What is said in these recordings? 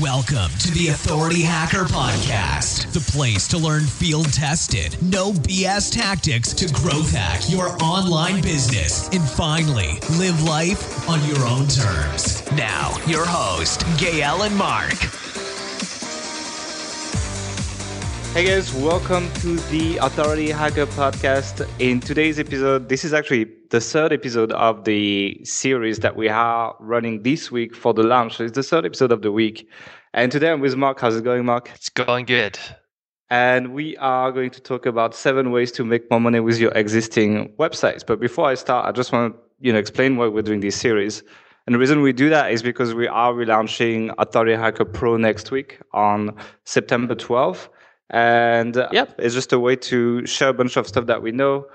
Welcome to the Authority Hacker Podcast, the place to learn field tested, no BS tactics to growth hack your online business and finally live life on your own terms. Now, your host, Gael and Mark. Hey guys, welcome to the Authority Hacker Podcast. In today's episode, this is actually the third episode of the series that we are running this week for the launch. It's the third episode of the week. And today I'm with Mark. How's it going, Mark? It's going good. And we are going to talk about seven ways to make more money with your existing websites. But before I start, I just want to you know explain why we're doing this series. And the reason we do that is because we are relaunching Authority Hacker Pro next week on September 12th. And uh, yeah, it's just a way to share a bunch of stuff that we know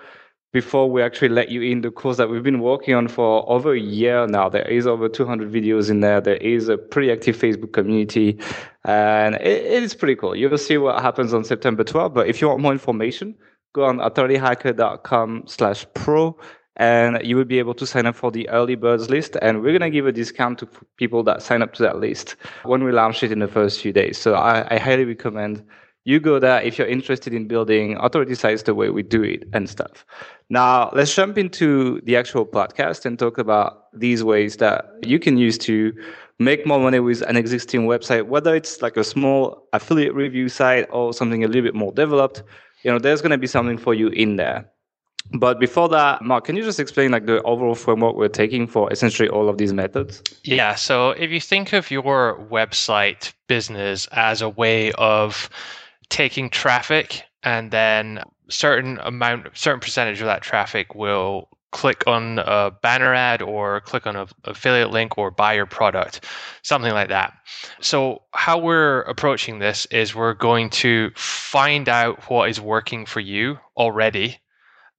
before we actually let you in the course that we've been working on for over a year now. There is over 200 videos in there. There is a pretty active Facebook community, and it, it is pretty cool. You'll see what happens on September 12th. But if you want more information, go on authorityhacker.com slash pro and you will be able to sign up for the early birds list and we're going to give a discount to people that sign up to that list when we launch it in the first few days so i, I highly recommend you go there if you're interested in building authority sites the way we do it and stuff. Now, let's jump into the actual podcast and talk about these ways that you can use to make more money with an existing website, whether it's like a small affiliate review site or something a little bit more developed. You know, there's going to be something for you in there. But before that, Mark, can you just explain like the overall framework we're taking for essentially all of these methods? Yeah. So if you think of your website business as a way of taking traffic and then certain amount certain percentage of that traffic will click on a banner ad or click on an affiliate link or buy your product something like that. So how we're approaching this is we're going to find out what is working for you already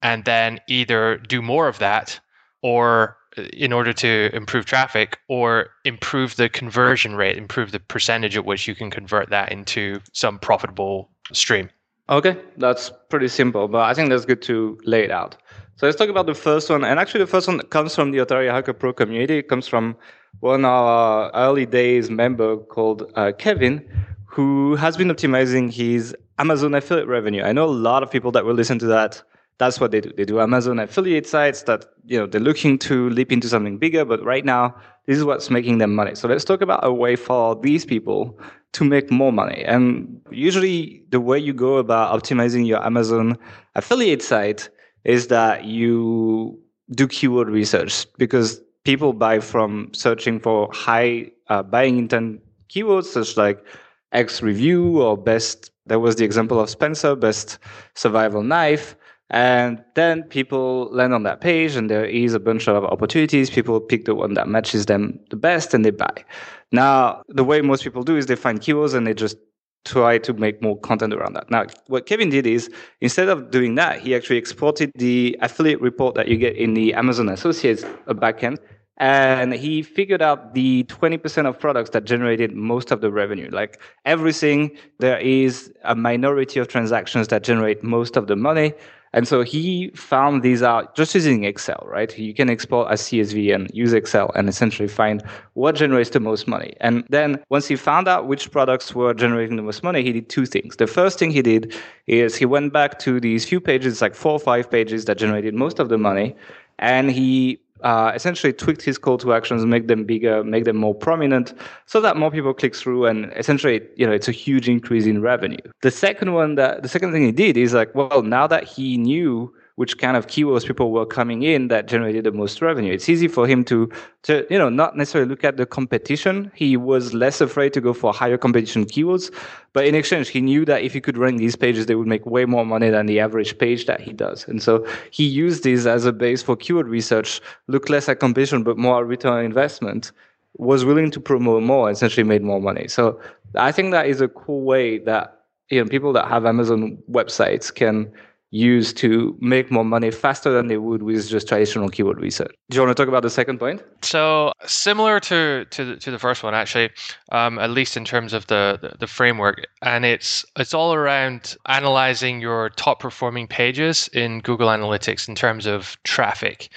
and then either do more of that or in order to improve traffic or improve the conversion rate, improve the percentage at which you can convert that into some profitable stream. Okay, that's pretty simple, but I think that's good to lay it out. So let's talk about the first one. And actually, the first one comes from the Authority Hacker Pro community. It comes from one of our early days member called uh, Kevin, who has been optimizing his Amazon affiliate revenue. I know a lot of people that will listen to that that's what they do. They do Amazon affiliate sites that, you know, they're looking to leap into something bigger, but right now, this is what's making them money. So let's talk about a way for these people to make more money. And usually the way you go about optimizing your Amazon affiliate site is that you do keyword research because people buy from searching for high uh, buying intent keywords such like X review or best. There was the example of Spencer, best survival knife. And then people land on that page, and there is a bunch of opportunities. People pick the one that matches them the best, and they buy. Now, the way most people do is they find keywords and they just try to make more content around that. Now, what Kevin did is instead of doing that, he actually exported the affiliate report that you get in the Amazon Associates backend and he figured out the 20% of products that generated most of the revenue like everything there is a minority of transactions that generate most of the money and so he found these out just using Excel, right? You can export as CSV and use Excel and essentially find what generates the most money. And then once he found out which products were generating the most money, he did two things. The first thing he did is he went back to these few pages, like four or five pages that generated most of the money, and he uh, essentially tweaked his call to actions, make them bigger, make them more prominent, so that more people click through, and essentially, you know, it's a huge increase in revenue. The second one that the second thing he did is like, well, now that he knew which kind of keywords people were coming in that generated the most revenue. It's easy for him to, to, you know, not necessarily look at the competition. He was less afraid to go for higher competition keywords, but in exchange, he knew that if he could rank these pages, they would make way more money than the average page that he does. And so he used this as a base for keyword research, look less at competition, but more at return on investment was willing to promote more, essentially made more money. So I think that is a cool way that you know people that have Amazon websites can use to make more money faster than they would with just traditional keyword research. Do you want to talk about the second point? So similar to to the, to the first one, actually, um, at least in terms of the, the, the framework, and it's it's all around analyzing your top performing pages in Google Analytics in terms of traffic.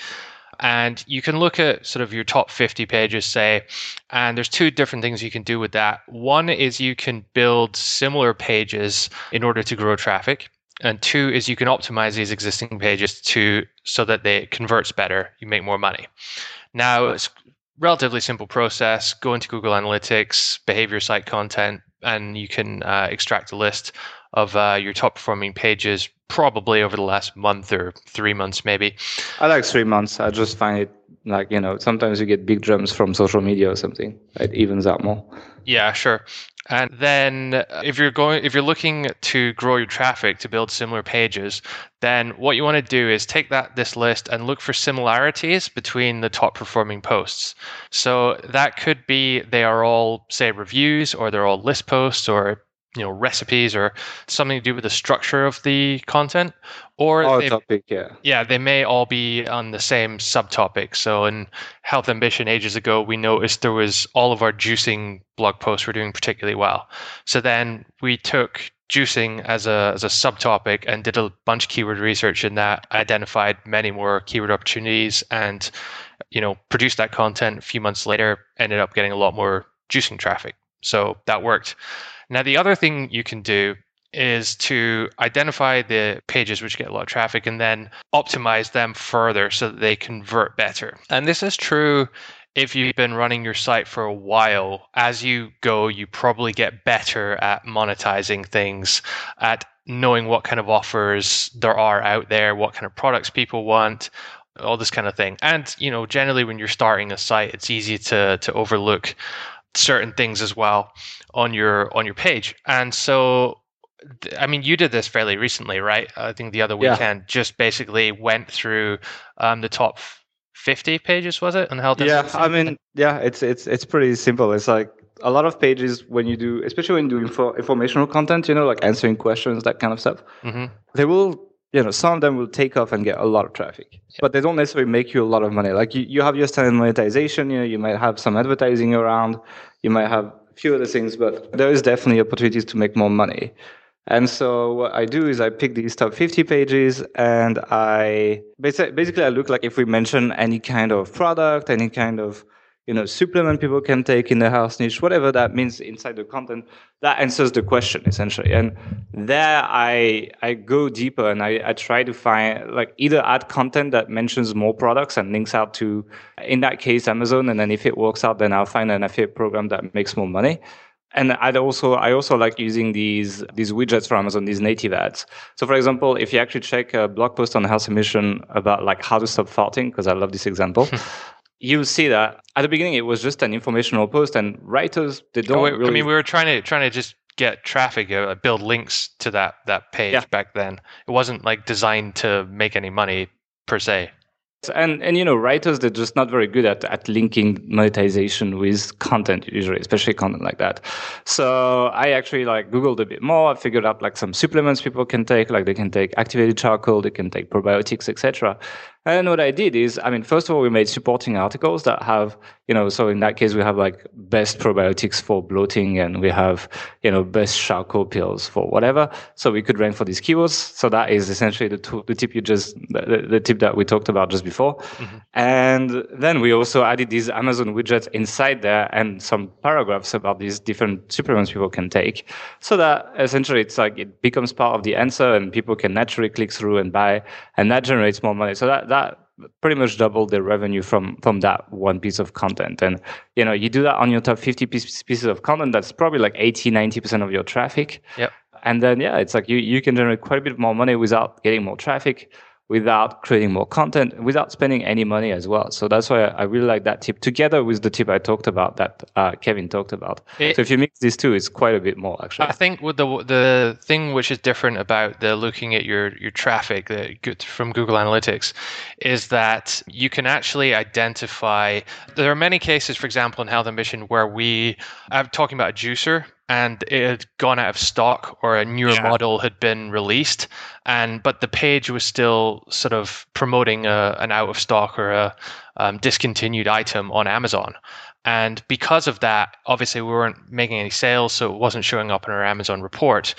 and you can look at sort of your top 50 pages, say, and there's two different things you can do with that. One is you can build similar pages in order to grow traffic. And two is you can optimize these existing pages to so that they converts better, you make more money. Now it's relatively simple process. Go into Google Analytics, behavior site content, and you can uh, extract a list of uh, your top performing pages probably over the last month or three months maybe i like three months i just find it like you know sometimes you get big jumps from social media or something it evens out more yeah sure. And then uh, if you're going if you're looking to grow your traffic to build similar pages, then what you want to do is take that this list and look for similarities between the top performing posts. So that could be they are all say reviews or they're all list posts or you know recipes or something to do with the structure of the content or oh, topic yeah. Yeah they may all be on the same subtopic. So in health ambition ages ago we noticed there was all of our juicing blog posts were doing particularly well. So then we took juicing as a as a subtopic and did a bunch of keyword research in that identified many more keyword opportunities and you know produced that content. A few months later ended up getting a lot more juicing traffic. So that worked now, the other thing you can do is to identify the pages which get a lot of traffic and then optimize them further so that they convert better. And this is true if you've been running your site for a while. As you go, you probably get better at monetizing things, at knowing what kind of offers there are out there, what kind of products people want, all this kind of thing. And you know, generally when you're starting a site, it's easy to to overlook certain things as well on your on your page. And so I mean, you did this fairly recently, right? I think the other weekend yeah. just basically went through um, the top 50 pages, was it? And how? Yeah, I mean, yeah, it's it's it's pretty simple. It's like a lot of pages when you do, especially when you do info, informational content, you know, like answering questions, that kind of stuff. Mm-hmm. They will, you know, some of them will take off and get a lot of traffic, yeah. but they don't necessarily make you a lot of money. Like you, you have your standard monetization, you know, you might have some advertising around, you might have a few other things, but there is definitely opportunities to make more money. And so what I do is I pick these top 50 pages and I basically I look like if we mention any kind of product, any kind of you know, supplement people can take in the health niche, whatever that means inside the content, that answers the question essentially. And there I I go deeper and I, I try to find like either add content that mentions more products and links out to in that case Amazon. And then if it works out, then I'll find an affiliate program that makes more money. And I'd also I also like using these these widgets for Amazon, these native ads. So for example, if you actually check a blog post on Health Ambition about like how to stop farting, because I love this example. you see that. At the beginning it was just an informational post and writers they don't oh, wait, really... i mean we were trying to trying to just get traffic uh, build links to that that page yeah. back then. It wasn't like designed to make any money per se. And and you know writers they're just not very good at, at linking monetization with content usually especially content like that. So i actually like googled a bit more i figured out like some supplements people can take like they can take activated charcoal they can take probiotics etc and what I did is, I mean, first of all, we made supporting articles that have, you know, so in that case, we have like best probiotics for bloating and we have, you know, best charcoal pills for whatever. So we could rank for these keywords. So that is essentially the, tool, the tip you just, the, the, tip that we talked about just before. Mm-hmm. And then we also added these Amazon widgets inside there and some paragraphs about these different supplements people can take. So that essentially it's like it becomes part of the answer and people can naturally click through and buy and that generates more money. So that, that pretty much doubled the revenue from from that one piece of content. And you know you do that on your top 50 pieces of content that's probably like 80 90% of your traffic. Yep. And then yeah it's like you you can generate quite a bit more money without getting more traffic without creating more content, without spending any money as well. So that's why I really like that tip together with the tip I talked about that uh, Kevin talked about. It, so if you mix these two, it's quite a bit more actually. I think with the the thing which is different about the looking at your your traffic from Google Analytics is that you can actually identify. There are many cases, for example, in Health Ambition where we. I'm talking about a juicer and it had gone out of stock or a newer yeah. model had been released and but the page was still sort of promoting a, an out of stock or a um, discontinued item on amazon and because of that obviously we weren't making any sales so it wasn't showing up in our amazon report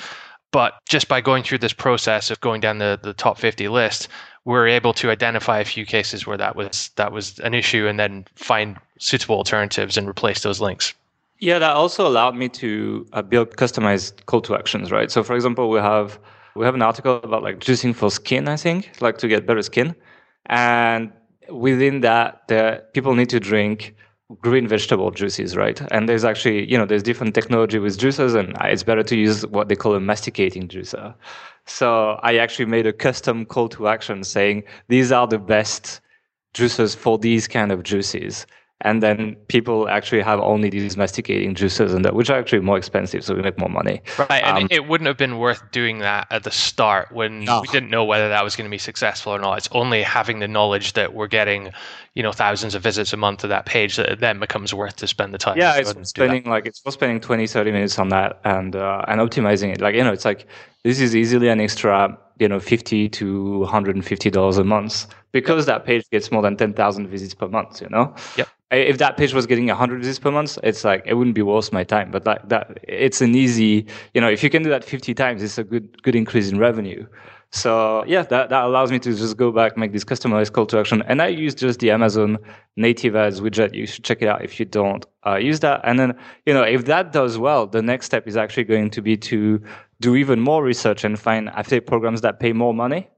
but just by going through this process of going down the, the top 50 list we were able to identify a few cases where that was that was an issue and then find suitable alternatives and replace those links. Yeah, that also allowed me to uh, build customized call to actions, right? So, for example, we have we have an article about like juicing for skin, I think, like to get better skin, and within that, the people need to drink green vegetable juices, right? And there's actually, you know, there's different technology with juicers, and it's better to use what they call a masticating juicer. So I actually made a custom call to action saying these are the best juicers for these kind of juices and then people actually have only these masticating juices and that which are actually more expensive so we make more money. Right and um, it wouldn't have been worth doing that at the start when no. we didn't know whether that was going to be successful or not. It's only having the knowledge that we're getting you know thousands of visits a month to that page that it then becomes worth to spend the time. Yeah it's spending like it's worth spending 20 30 minutes on that and uh, and optimizing it. Like you know it's like this is easily an extra you know 50 to 150 dollars a month because that page gets more than 10,000 visits per month you know? Yep if that page was getting 100 visits per month it's like it wouldn't be worth my time. But like that it's an easy you know if you can do that 50 times it's a good good increase in revenue. So yeah that, that allows me to just go back make this customized call to action. And i use just the amazon native ads widget. You should check it out if you don't uh, use that. And then you know if that does well the next step is actually going to be to do even more research and find affiliate programs that pay more money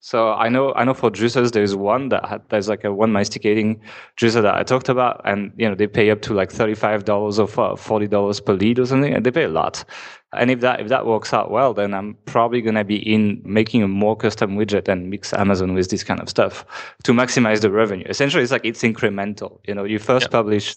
so I know I know for juicers there's one that had, there's like a one masticating juicer that I talked about, and you know they pay up to like thirty five dollars or forty dollars per lead or something, and they pay a lot. And if that if that works out well, then I'm probably gonna be in making a more custom widget and mix Amazon with this kind of stuff to maximize the revenue. Essentially, it's like it's incremental. You know, you first publish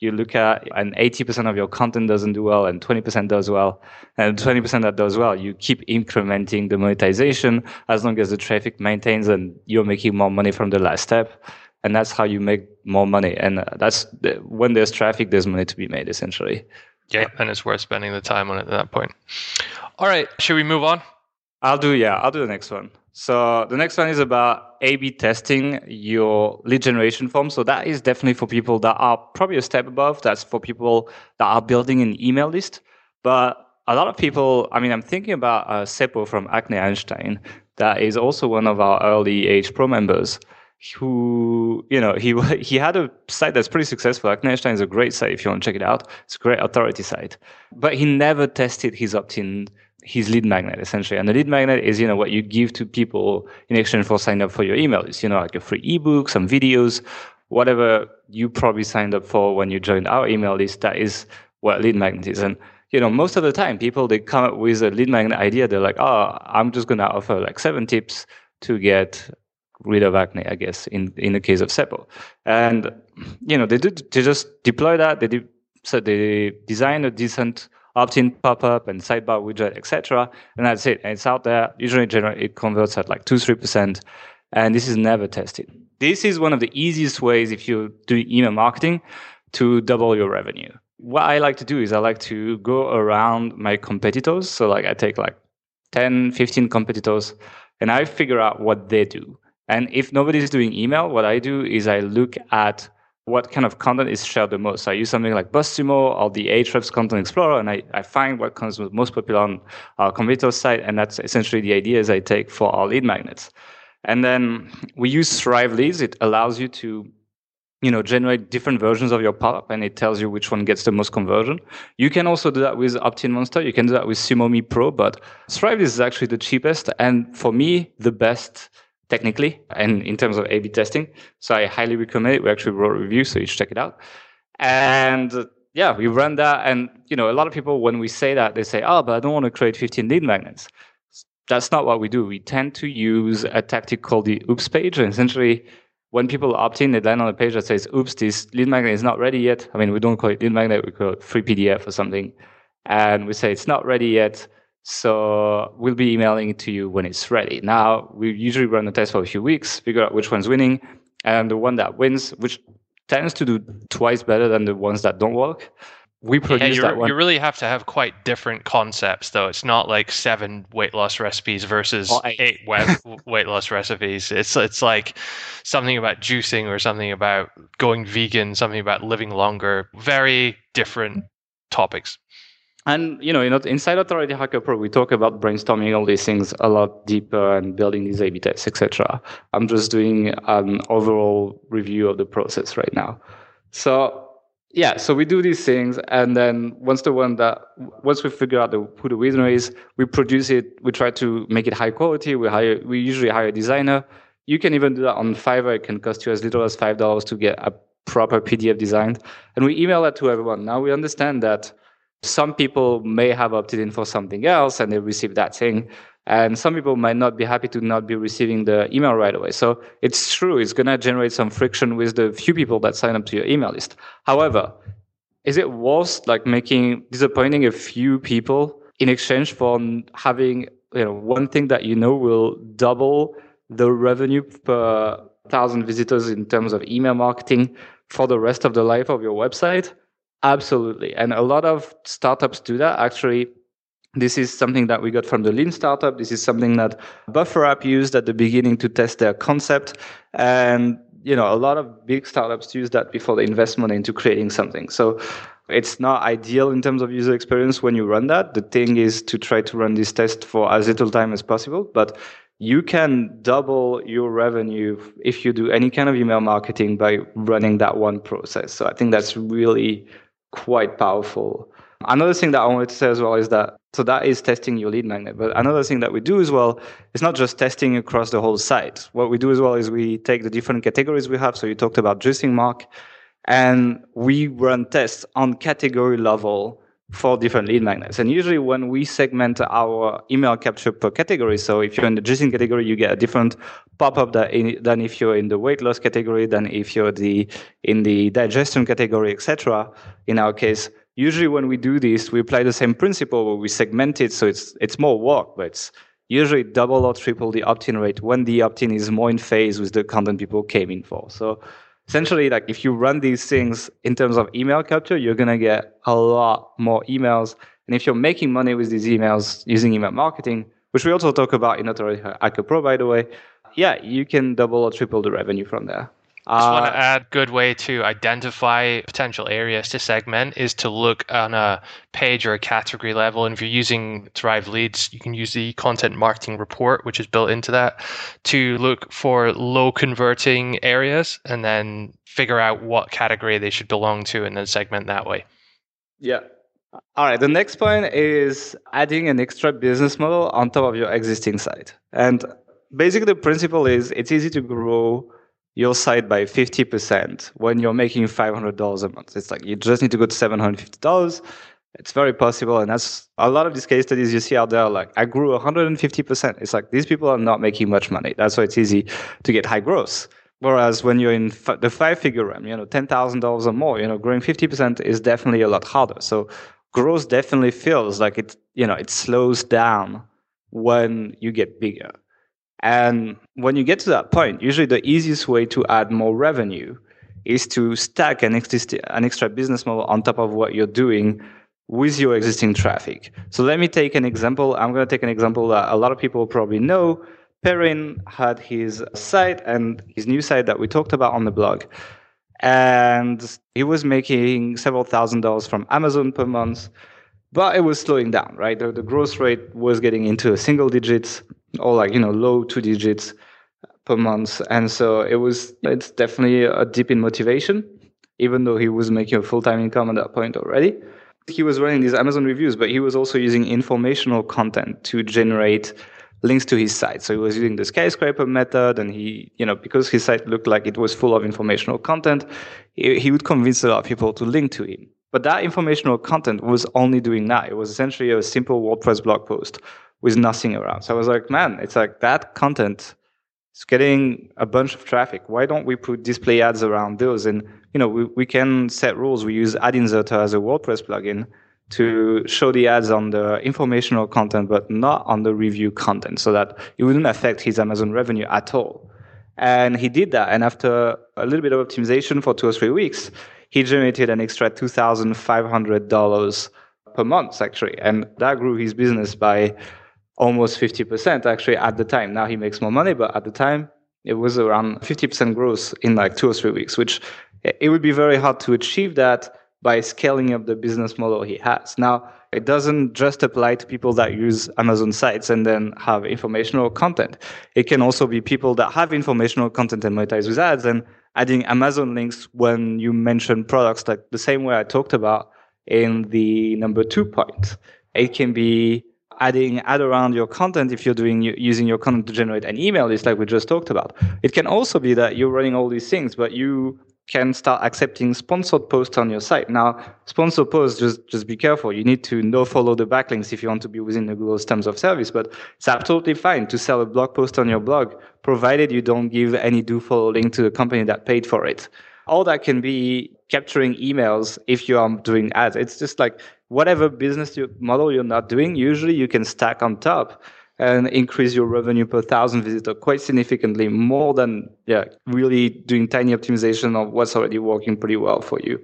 you look at and 80% of your content doesn't do well and 20% does well. And 20% that does well you keep incrementing the monetization as long as the traffic maintains and you're making more money from the last step. And that's how you make more money. And that's when there's traffic there's money to be made essentially. Yeah and it's worth spending the time on it at that point. All right should we move on i'll do yeah i'll do the next one so the next one is about A/B testing your lead generation form. So that is definitely for people that are probably a step above. That's for people that are building an email list. But a lot of people, I mean, I'm thinking about uh, Seppo from Acne Einstein, that is also one of our early age pro members. Who you know he he had a site that's pretty successful. Acne Einstein is a great site if you want to check it out. It's a great authority site, but he never tested his opt-in his lead magnet essentially. And the lead magnet is, you know, what you give to people in exchange for signing up for your email you know, like a free ebook, some videos, whatever you probably signed up for when you joined our email list. That is what lead magnet is. And, you know, most of the time people, they come up with a lead magnet idea. They're like, oh, I'm just going to offer like seven tips to get rid of acne, I guess, in, in the case of Seppo. And, you know, they, did, they just deploy that. They, did, so they design a decent opt-in pop-up and sidebar widget, etc. And that's it. And it's out there. Usually generally, it converts at like two, three percent. And this is never tested. This is one of the easiest ways if you do email marketing to double your revenue. What I like to do is I like to go around my competitors. So like I take like 10, 15 competitors and I figure out what they do. And if nobody's doing email, what I do is I look at what kind of content is shared the most. So I use something like BuzzSumo or the Ahrefs Content Explorer, and I, I find what comes most popular on our competitor site, and that's essentially the ideas I take for our lead magnets. And then we use Thrive Leads. It allows you to you know, generate different versions of your pop-up and it tells you which one gets the most conversion. You can also do that with Opt-in Monster. You can do that with SumoMe Pro, but Thrive is actually the cheapest and for me, the best technically and in terms of A/B testing. So I highly recommend it. We actually wrote a review, so you should check it out. And yeah, we run that, and you know, a lot of people when we say that they say, "Oh, but I don't want to create 15 lead magnets." That's not what we do. We tend to use a tactic called the "oops" page, and essentially. When people opt in, they land on a page that says, oops, this lead magnet is not ready yet. I mean, we don't call it lead magnet, we call it free PDF or something. And we say, it's not ready yet so we'll be emailing it to you when it's ready. Now, we usually run a test for a few weeks, figure out which one's winning, and the one that wins, which tends to do twice better than the ones that don't work. We produce yeah, that one. You really have to have quite different concepts, though. It's not like seven weight loss recipes versus eight, eight web weight loss recipes. It's it's like something about juicing or something about going vegan, something about living longer. Very different topics. And you know, you know, inside Authority Hacker Pro, we talk about brainstorming all these things a lot deeper and building these A/B tests, etc. I'm just doing an overall review of the process right now. So yeah, so we do these things, and then once the one that once we figure out the, who the winner is, we produce it. We try to make it high quality. We hire we usually hire a designer. You can even do that on Fiverr. It can cost you as little as five dollars to get a proper PDF designed, and we email that to everyone. Now we understand that some people may have opted in for something else and they receive that thing. And some people might not be happy to not be receiving the email right away. So it's true, it's going to generate some friction with the few people that sign up to your email list. However, is it worth like making disappointing a few people in exchange for having you know one thing that you know will double the revenue per thousand visitors in terms of email marketing for the rest of the life of your website? Absolutely. And a lot of startups do that. Actually, this is something that we got from the Lean startup. This is something that Buffer App used at the beginning to test their concept. And, you know, a lot of big startups use that before they invest money into creating something. So it's not ideal in terms of user experience when you run that. The thing is to try to run this test for as little time as possible. But you can double your revenue if you do any kind of email marketing by running that one process. So I think that's really quite powerful. Another thing that I wanted to say as well is that so that is testing your lead magnet. But another thing that we do as well is not just testing across the whole site. What we do as well is we take the different categories we have. So you talked about juicing mark, and we run tests on category level for different lead magnets. And usually when we segment our email capture per category, so if you're in the juicing category, you get a different pop-up than if you're in the weight loss category, than if you're the in the digestion category, etc. In our case, usually when we do this, we apply the same principle where we segment it, so it's it's more work, but it's usually double or triple the opt-in rate when the opt-in is more in phase with the content people came in for. So essentially, like if you run these things in terms of email capture, you're gonna get a lot more emails. And if you're making money with these emails using email marketing, which we also talk about in Authority Hacker Pro, by the way, yeah, you can double or triple the revenue from there. Just uh, want to add good way to identify potential areas to segment is to look on a page or a category level. And if you're using Thrive Leads, you can use the content marketing report, which is built into that, to look for low converting areas and then figure out what category they should belong to and then segment that way. Yeah. All right. The next point is adding an extra business model on top of your existing site. And basically, the principle is it's easy to grow your site by 50% when you're making $500 a month. It's like you just need to go to $750. It's very possible. And that's a lot of these case studies you see out there. Like, I grew 150%. It's like these people are not making much money. That's why it's easy to get high growth. Whereas when you're in f- the five figure realm, you know, $10,000 or more, you know, growing 50% is definitely a lot harder. So growth definitely feels like it, you know, it slows down when you get bigger. And when you get to that point, usually the easiest way to add more revenue is to stack an, exist- an extra business model on top of what you're doing with your existing traffic. So let me take an example. I'm going to take an example that a lot of people probably know. Perrin had his site and his new site that we talked about on the blog. And he was making several thousand dollars from Amazon per month, but it was slowing down, right? The, the growth rate was getting into single digits or like you know low two digits per month. And so it was it's definitely a dip in motivation even though he was making a full-time income at that point already. He was running these amazon reviews but he was also using informational content to generate links to his site. So he was using the skyscraper method and he you know because his site looked like it was full of informational content he, he would convince a lot of people to link to him. But that informational content was only doing that. It was essentially a simple wordpress blog post with nothing around. So I was like, man, it's like that content is getting a bunch of traffic. Why don't we put display ads around those? And you know, we, we can set rules. We use Ad Inserter as a WordPress plugin to show the ads on the informational content, but not on the review content, so that it wouldn't affect his Amazon revenue at all. And he did that. And after a little bit of optimization for two or three weeks, he generated an extra $2,500 per month, actually. And that grew his business by almost 50% actually at the time. Now he makes more money, but at the time it was around 50% growth in like two or three weeks, which it would be very hard to achieve that by scaling up the business model he has. Now, it doesn't just apply to people that use Amazon sites and then have informational content. It can also be people that have informational content and monetize with ads and adding Amazon links when you mention products like the same way I talked about in the number two point. It can be adding ad around your content if you're doing using your content to generate an email list like we just talked about. It can also be that you're running all these things, but you can start accepting sponsored posts on your site. Now, sponsored posts, just, just be careful. You need to no follow the backlinks if you want to be within the Google's terms of service, but it's absolutely fine to sell a blog post on your blog, provided you don't give any do follow link to the company that paid for it. All that can be capturing emails if you are doing ads. It's just like whatever business model you're not doing, usually you can stack on top and increase your revenue per thousand visitor quite significantly more than yeah really doing tiny optimization of what's already working pretty well for you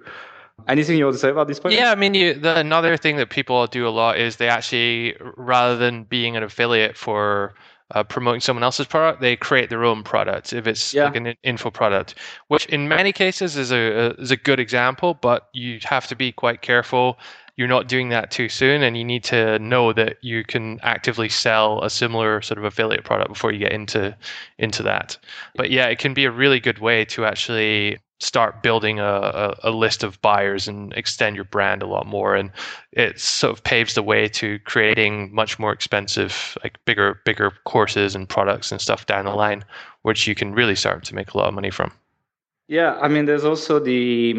anything you want to say about this point yeah i mean you, the, another thing that people do a lot is they actually rather than being an affiliate for uh, promoting someone else's product, they create their own product. If it's yeah. like an info product, which in many cases is a, a, is a good example, but you have to be quite careful you're not doing that too soon and you need to know that you can actively sell a similar sort of affiliate product before you get into into that but yeah it can be a really good way to actually start building a, a, a, list of buyers and extend your brand a lot more and it sort of paves the way to creating much more expensive like bigger bigger courses and products and stuff down the line which you can really start to make a lot of money from yeah i mean there's also the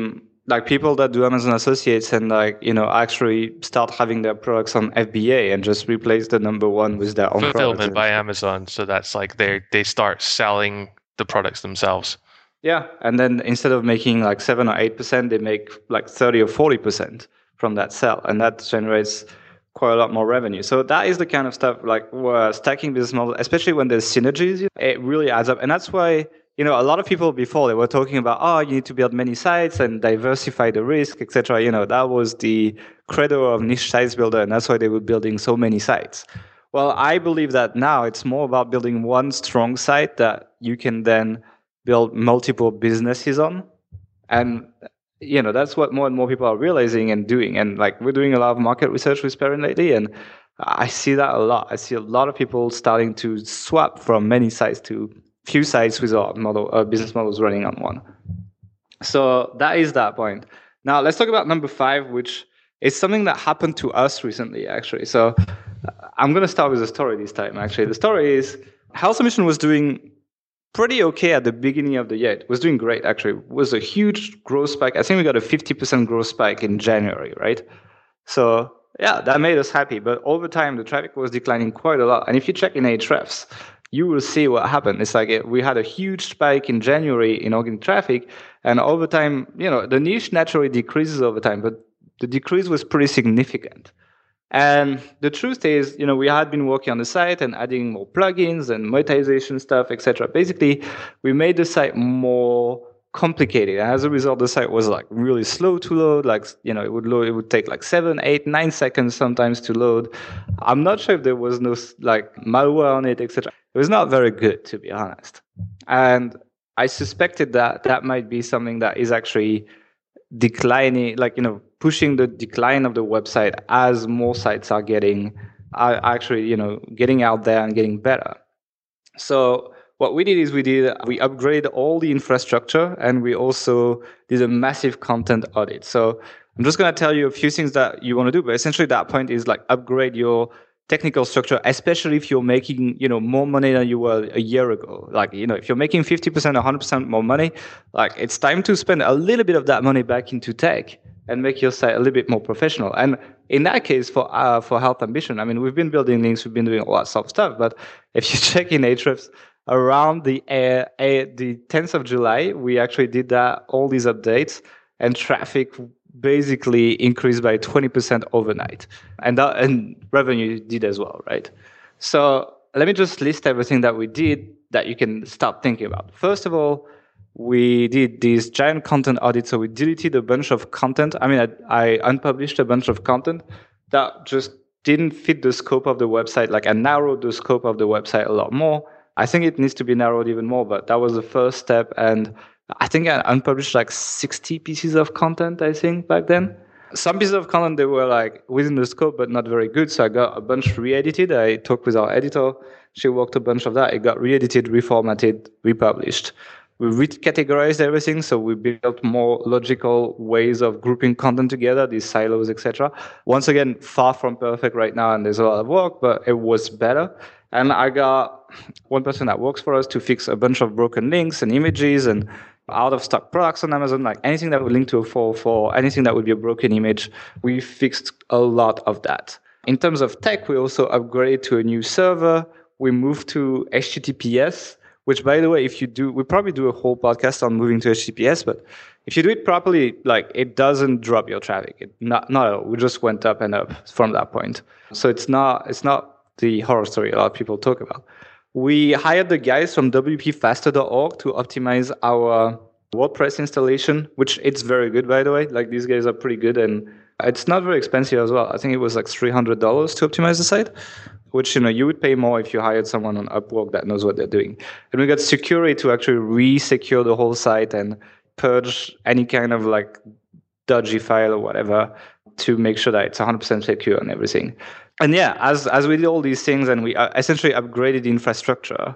like people that do Amazon Associates and like you know actually start having their products on FBA and just replace the number one with their own fulfillment by Amazon. So that's like they they start selling the products themselves. Yeah, and then instead of making like seven or eight percent, they make like thirty or forty percent from that sell, and that generates quite a lot more revenue. So that is the kind of stuff like stacking business model, especially when there's synergies. It really adds up, and that's why you know, a lot of people before they were talking about, oh, you need to build many sites and diversify the risk, etc. You know, that was the credo of niche sites builder, and that's why they were building so many sites. Well, I believe that now it's more about building one strong site that you can then build multiple businesses on, and you know that's what more and more people are realizing and doing. And like we're doing a lot of market research with Perrin lately, and I see that a lot. I see a lot of people starting to swap from many sites to few sites with our model, uh, business models running on one. So that is that point. Now let's talk about number five, which is something that happened to us recently, actually. So uh, I'm going to start with a story this time. Actually, the story is Health Ambition was doing pretty okay at the beginning of the year. It was doing great, actually. It was a huge growth spike. I think we got a 50% growth spike in January, right? So yeah, that made us happy. But over time, the traffic was declining quite a lot. And if you check in Ahrefs, you will see what happened. It's like we had a huge spike in January in organic traffic, and over time, you know, the niche naturally decreases over time, but the decrease was pretty significant. And the truth is, you know, we had been working on the site and adding more plugins and monetization stuff, etc. Basically, we made the site more complicated. As a result, the site was like really slow to load. Like, you know, it would load, it would take like seven, eight, nine seconds sometimes to load. I'm not sure if there was no like malware on it, etc. It was not very good, to be honest. And I suspected that that might be something that is actually declining, like, you know, pushing the decline of the website as more sites are getting, are actually, you know, getting out there and getting better. So what we did is we did we upgrade all the infrastructure and we also did a massive content audit so i'm just going to tell you a few things that you want to do but essentially that point is like upgrade your technical structure especially if you're making you know more money than you were a year ago. Like you know if you're making 50% 100% more money like it's time to spend a little bit of that money back into tech and make your site a little bit more professional. And in that case for uh, for health ambition i mean we've been building links we've been doing lots of stuff but if you check in Ahrefs around the uh, uh, the 10th of July, we actually did that all these updates, and traffic basically increased by 20% overnight, and that, and revenue did as well, right? So let me just list everything that we did that you can start thinking about. First of all, we did this giant content audit, so we deleted a bunch of content. I mean, I, I unpublished a bunch of content that just didn't fit the scope of the website. Like I narrowed the scope of the website a lot more I think it needs to be narrowed even more, but that was the first step. And I think I unpublished like 60 pieces of content, I think, back then. Some pieces of content, they were like within the scope, but not very good. So I got a bunch re edited. I talked with our editor. She worked a bunch of that. It got re edited, reformatted, republished. We recategorized everything. So we built more logical ways of grouping content together, these silos, etc. Once again, far from perfect right now, and there's a lot of work, but it was better. And I got one person that works for us to fix a bunch of broken links and images and out of stock products on Amazon, like anything that would link to a 404, anything that would be a broken image, we fixed a lot of that. In terms of tech, we also upgraded to a new server. We moved to HTTPS, which by the way, if you do, we probably do a whole podcast on moving to HTTPS, but if you do it properly, like it doesn't drop your traffic. It, not, all. We just went up and up from that point. So it's not, it's not the horror story a lot of people talk about. We hired the guys from wpfaster.org to optimize our WordPress installation, which it's very good, by the way. Like these guys are pretty good and it's not very expensive as well. I think it was like $300 to optimize the site, which, you know, you would pay more if you hired someone on Upwork that knows what they're doing. And we got Sucuri to actually re-secure the whole site and purge any kind of like dodgy file or whatever to make sure that it's 100% secure and everything and yeah, as as we did all these things and we uh, essentially upgraded the infrastructure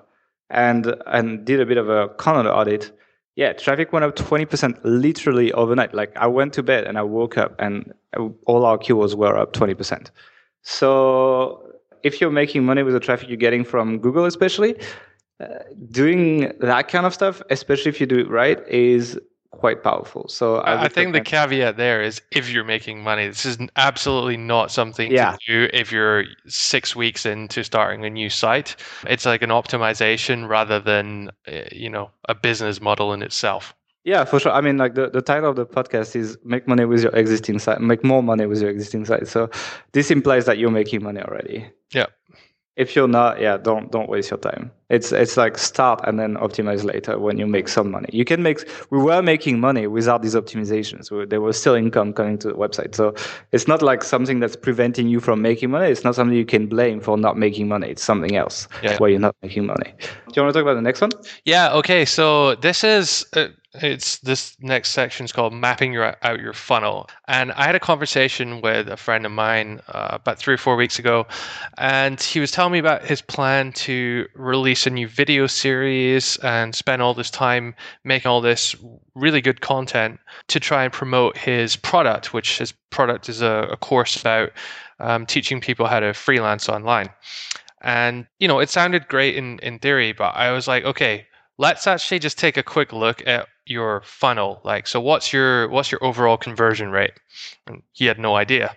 and and did a bit of a content audit, yeah, traffic went up 20% literally overnight. Like I went to bed and I woke up and all our keywords were up 20%. So if you're making money with the traffic you're getting from Google, especially, uh, doing that kind of stuff, especially if you do it right, is quite powerful. So I, I think the caveat there is if you're making money, this is absolutely not something yeah. to do if you're six weeks into starting a new site. It's like an optimization rather than eh, you know a business model in itself. Yeah, for sure. I mean, like the, the title of the podcast is "Make money with your existing site, make more money with your existing site." So this implies that you're making money already. Yeah if you're not yeah don't don't waste your time it's it's like start and then optimize later when you make some money. You can make we were making money without these optimizations. There was still income coming to the website. So it's not like something that's preventing you from making money. It's not something you can blame for not making money. It's something else yeah. where you're not making money. Do you want to talk about the next one? Yeah okay. So this is uh, it's this next section is called mapping your out your funnel. And i had a conversation with a friend of mine uh, about three or four weeks ago. And he was telling me about his plan to release a new video series and spend all this time making all this really good content to try and promote his product which his product is a, a course about um, teaching people how to freelance online. And you know it sounded great in, in theory but i was like okay let's actually just take a quick look at your funnel. Like so what's your what's your overall conversion rate? And he had no idea.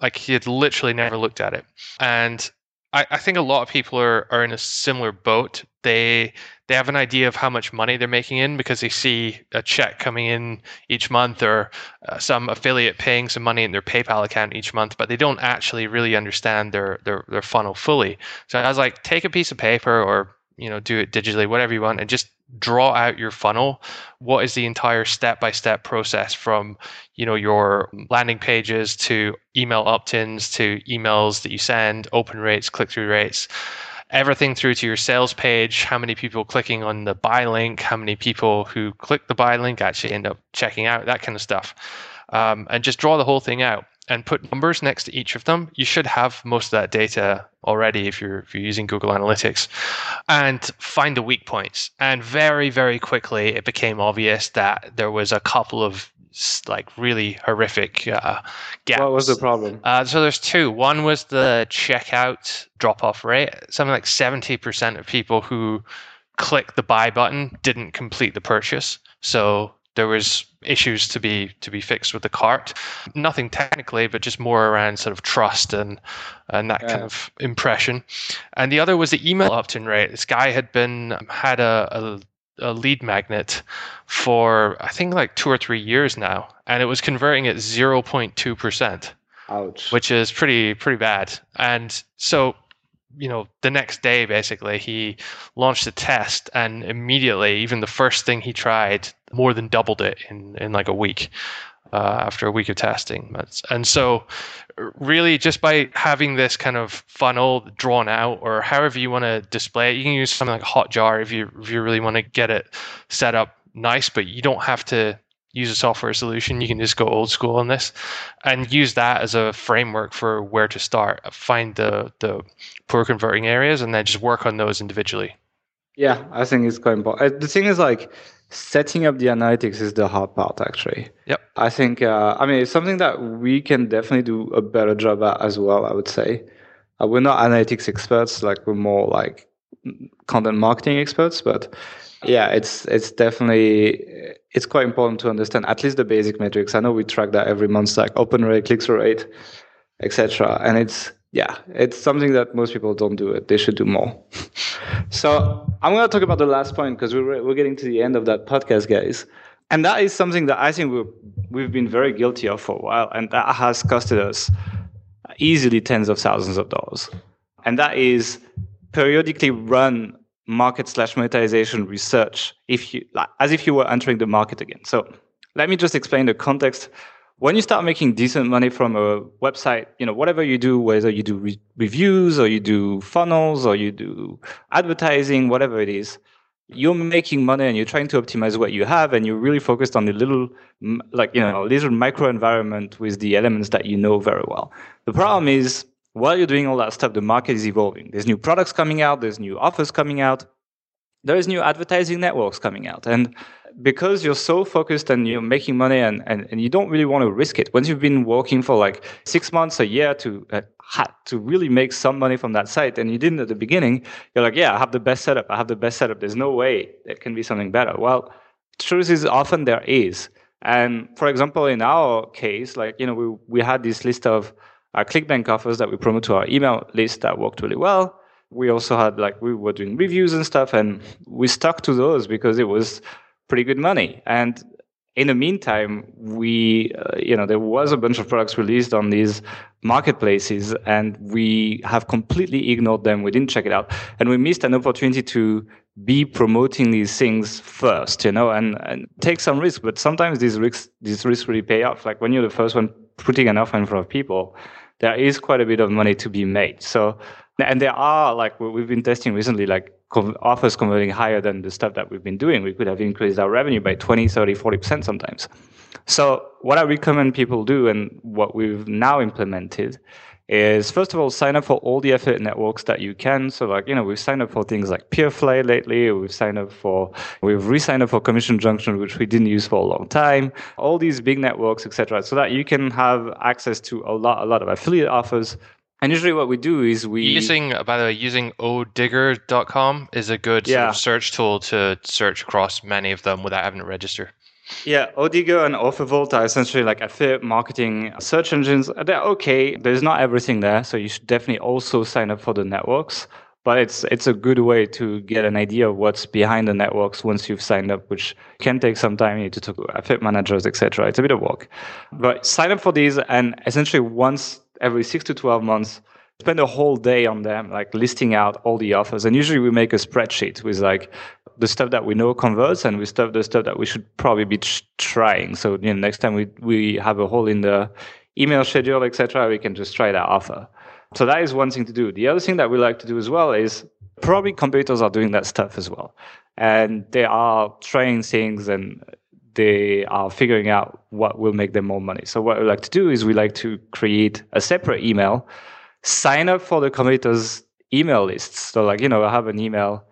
Like he had literally never looked at it. And I, I think a lot of people are, are in a similar boat they they have an idea of how much money they're making in because they see a check coming in each month or uh, some affiliate paying some money in their PayPal account each month, but they don't actually really understand their, their their funnel fully. So I was like, take a piece of paper or you know do it digitally whatever you want and just draw out your funnel what is the entire step by step process from you know your landing pages to email opt-ins to emails that you send open rates click through rates everything through to your sales page? How many people clicking on the buy link? How many people who click the buy link actually end up checking out? That kind of stuff. Um, and just draw the whole thing out and put numbers next to each of them, you should have most of that data already if you're if you're using Google Analytics, and find the weak points. And very very quickly, it became obvious that there was a couple of like really horrific uh, gaps. What was the problem? Uh, so there's two. One was the checkout drop off rate. Something like seventy percent of people who click the buy button didn't complete the purchase. So there was issues to be to be fixed with the cart. Nothing technically, but just more around sort of trust and and that yeah. kind of impression. And the other was the email opt-in rate. This guy had been had a, a, a lead magnet for I think like two or three years now, and it was converting at zero point two percent. Ouch. Which is pretty pretty bad. And so you know, the next day, basically, he launched a test, and immediately, even the first thing he tried, more than doubled it in in like a week. Uh, after a week of testing, and so really just by having this kind of funnel drawn out, or however you want to display it, you can use something like Hotjar if you if you really want to get it set up nice, but you don't have to use a software solution. You can just go old school on this and use that as a framework for where to start. Find the the poor converting areas and then just work on those individually. Yeah, I think it's quite important. The thing is like setting up the analytics is the hard part actually. yeah I think uh, I mean it's something that we can definitely do a better job at as well, I would say. Uh, we're not analytics experts, like we're more like content marketing experts, but yeah, it's it's definitely it's quite important to understand at least the basic metrics. I know we track that every month, like open rate, click through rate, etc. And it's yeah, it's something that most people don't do it. They should do more. so I'm going to talk about the last point because we're we're getting to the end of that podcast, guys. And that is something that I think we've we've been very guilty of for a while, and that has costed us easily tens of thousands of dollars. And that is periodically run market slash monetization research if you like, as if you were entering the market again. So let me just explain the context. When you start making decent money from a website, you know, whatever you do, whether you do re- reviews or you do funnels or you do advertising, whatever it is, you're making money and you're trying to optimize what you have and you're really focused on the little like you know little micro environment with the elements that you know very well the problem is while you're doing all that stuff, the market is evolving. There's new products coming out, there's new offers coming out, there's new advertising networks coming out. And because you're so focused and you're making money and, and, and you don't really want to risk it, once you've been working for like six months, a year to uh, to really make some money from that site and you didn't at the beginning, you're like, yeah, I have the best setup. I have the best setup. There's no way it can be something better. Well, truth is often there is. And for example, in our case, like, you know, we, we had this list of our ClickBank offers that we promote to our email list that worked really well. We also had like we were doing reviews and stuff, and we stuck to those because it was pretty good money. And in the meantime, we uh, you know there was a bunch of products released on these marketplaces, and we have completely ignored them. We didn't check it out, and we missed an opportunity to be promoting these things first, you know, and, and take some risk. But sometimes these risks these risks really pay off. Like when you're the first one putting an offer in front of people, there is quite a bit of money to be made. So, and there are like we've been testing recently, like offers converting higher than the stuff that we've been doing. We could have increased our revenue by 20, 30, 40% sometimes. So what I recommend people do and what we've now implemented is first of all sign up for all the affiliate networks that you can. So like you know we've signed up for things like Peerfly lately. We've signed up for we've re-signed up for Commission Junction, which we didn't use for a long time. All these big networks, etc., so that you can have access to a lot a lot of affiliate offers. And usually, what we do is we using by the way using odigger.com is a good yeah. sort of search tool to search across many of them without having to register. Yeah, Odigger and Offervault are essentially like affiliate marketing search engines. They're okay. There's not everything there, so you should definitely also sign up for the networks. But it's it's a good way to get an idea of what's behind the networks once you've signed up, which can take some time. You need to talk to affiliate managers, etc. It's a bit of work. But sign up for these, and essentially once every six to twelve months, spend a whole day on them, like listing out all the offers. And usually we make a spreadsheet with like the stuff that we know converts and we stuff the stuff that we should probably be trying. So you know, next time we we have a hole in the email schedule, etc., we can just try that offer. So that is one thing to do. The other thing that we like to do as well is probably competitors are doing that stuff as well, and they are trying things and they are figuring out what will make them more money. So what we like to do is we like to create a separate email, sign up for the competitors' email lists. So like you know, I have an email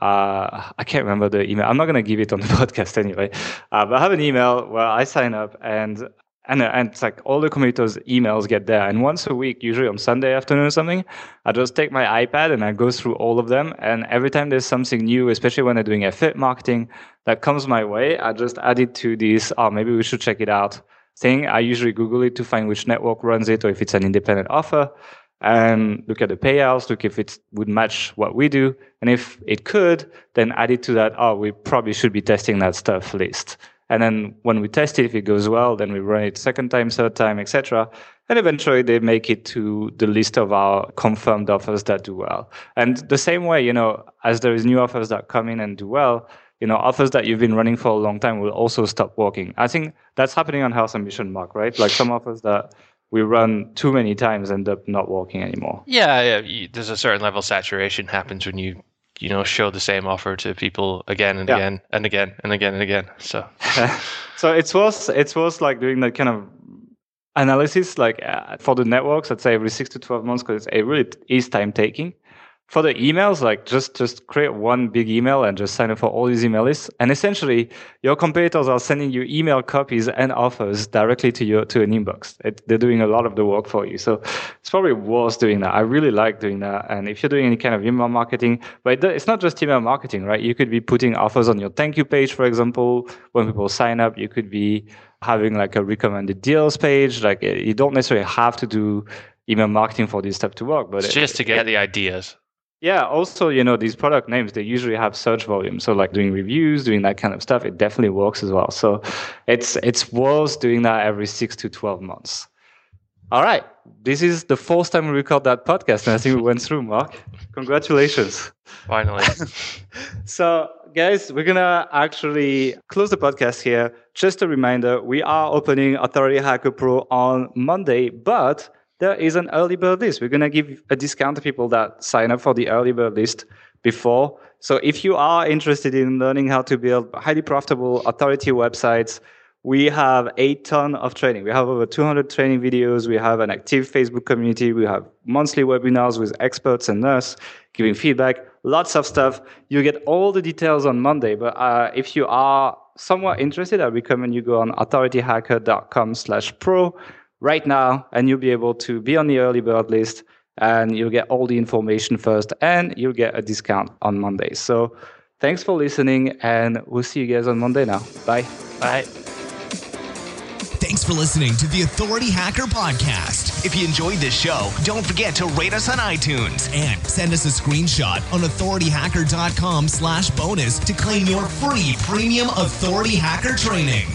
uh, I can't remember the email. I'm not going to give it on the podcast anyway. Uh, but I have an email where I sign up and and uh, and it's like all the commuters' emails get there. And once a week, usually on Sunday afternoon or something, I just take my iPad and I go through all of them. And every time there's something new, especially when I'm doing affiliate marketing that comes my way, I just add it to this. Oh, maybe we should check it out. Thing I usually Google it to find which network runs it or if it's an independent offer and look at the payouts, look if it would match what we do. And if it could, then add it to that, oh, we probably should be testing that stuff list. And then when we test it, if it goes well, then we run it second time, third time, etc. And eventually they make it to the list of our confirmed offers that do well. And the same way, you know, as there is new offers that come in and do well, you know, offers that you've been running for a long time will also stop working. I think that's happening on Health Ambition Mark, right? Like some offers that we run too many times end up not working anymore. Yeah, yeah. there's a certain level of saturation happens when you you know show the same offer to people again and Yeah. again and again and again and again. So so it's worth it's worth like doing that kind of analysis like uh, for the networks i'd say every six to 12 months because it really is time taking for the emails like just just create one big email and just sign up for all these email lists. And essentially your competitors are sending you email copies and offers directly to your to an inbox. It, they're doing a lot of the work for you. So it's probably worth doing that. I really like doing that. And if you're doing any kind of email marketing but it's not just email marketing right? You could be putting offers on your thank you page for example. When people sign up you could be having like a recommended deals page. Like eh, you don't necessarily have to do email marketing for this stuff to work but it's it- just to get the ideas. Yeah. Also, you know, these product names, they usually have search volume. So like doing reviews, doing that kind of stuff, it definitely works as well. So it's, it's worth doing that every six to 12 months. All right. This is the fourth time we record that podcast. And I think we went through, Mark. Congratulations. Finally, So, guys, we're gonna actually close the podcast here. Just a reminder: we are opening Authority Hacker Pro on Monday, but there is an early bird list. We're gonna give a discount to people that sign up for the early bird list before. So, if you are interested in learning how to build highly profitable authority websites, we have a ton of training. We have over 200 training videos. We have an active Facebook community. We have monthly webinars with experts and us giving feedback. Lots of stuff. You get all the details on Monday. But uh, if you are somewhat interested, I recommend you go on authorityhacker.com slash pro right now, and you'll be able to be on the early bird list and you'll get all the information first and you'll get a discount on Monday. So thanks for listening and we'll see you guys on Monday now. Bye. Bye. Thanks for listening to the Authority Hacker Podcast. If you enjoyed this show, don't forget to rate us on iTunes and send us a screenshot on authorityhacker.com slash bonus to claim your free premium authority hacker training.